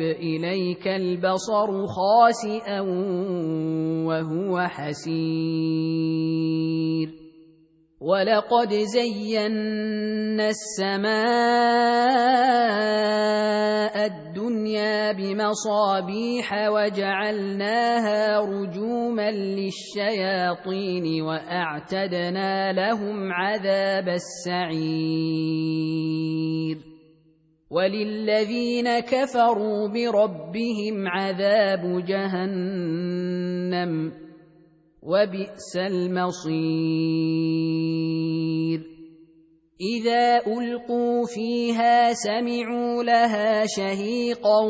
إليك البصر خاسئا وهو حسير. ولقد زينا السماء الدنيا بمصابيح وجعلناها رجوما للشياطين وأعتدنا لهم عذاب السعير. وللذين كفروا بربهم عذاب جهنم وبئس المصير. إذا ألقوا فيها سمعوا لها شهيقا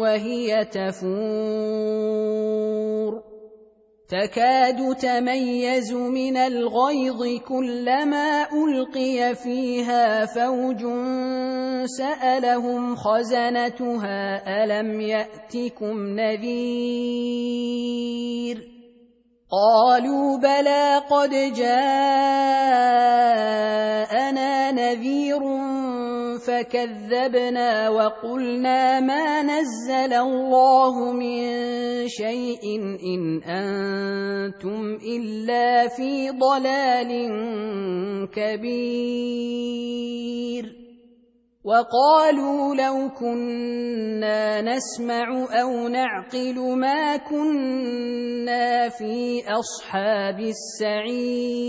وهي تفور. تكاد تميز من الغيظ كلما ألقي فيها فوج سألهم خزنتها ألم يأتكم نذير؟ قالوا بلى قد جاءنا نذير فكذبنا وقلنا ما نزل الله من شيء إن أنتم إلا في ضلال كبير. وقالوا لو كنا نسمع أو نعقل ما كنا في أصحاب السعير.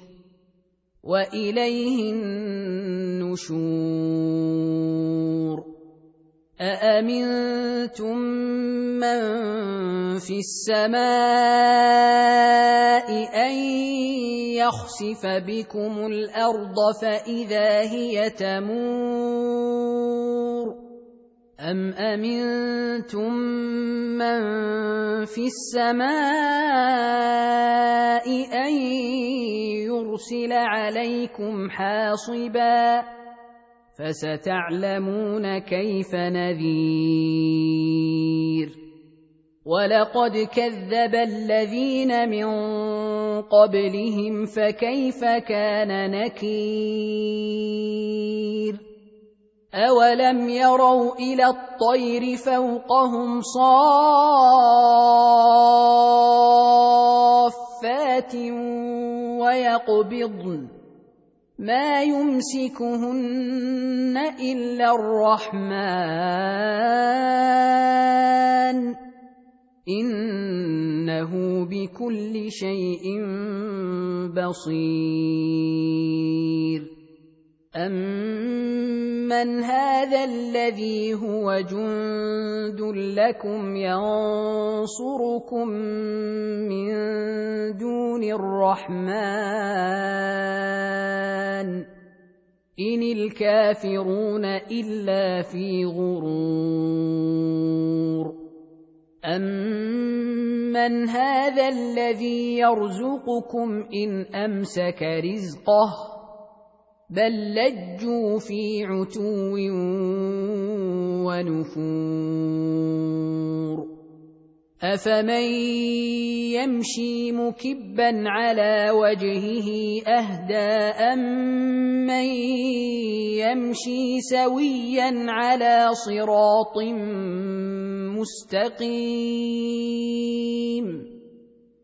وإليه النشور. أأمنتم من في السماء أن يخسف بكم الأرض فإذا هي تمور؟ أم أمنتم من في السماء أن يرسل عليكم حاصباً فستعلمون كيف نذير ولقد كذب الذين من قبلهم فكيف كان نكير اولم يروا إلى الطير فوقهم صافات ويقبضن ما يمسكهن الا الرحمن انه بكل شيء بصير امن أَمَّنْ هَٰذَا الَّذِي هُوَ جُندٌ لَّكُمْ يَنصُرُكُم مِّن دُونِ الرَّحْمَٰنِ ۚ إِنِ الْكَافِرُونَ إِلَّا فِي غُرُورٍ أَمَّنْ هَٰذَا الَّذِي يَرْزُقُكُمْ إِنْ أَمْسَكَ رِزْقَهُ بل لجوا في عتو ونفور. افمن يمشي مكبا على وجهه اهدى امن يمشي سويا على صراط مستقيم.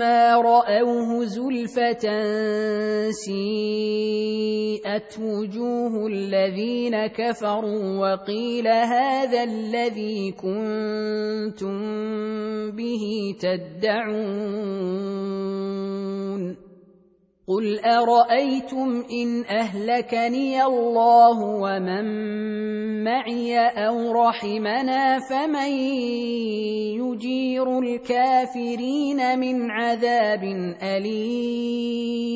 فلما رأوه زلفة سيئت وجوه الذين كفروا وقيل هذا الذي كنتم به تدعون قل ارايتم ان اهلكني الله ومن معي أو رحمنا فمن يجير الكافرين من عذاب اليم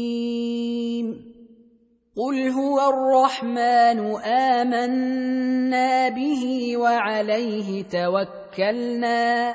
قل هو الرحمن امنا به وعليه توكلنا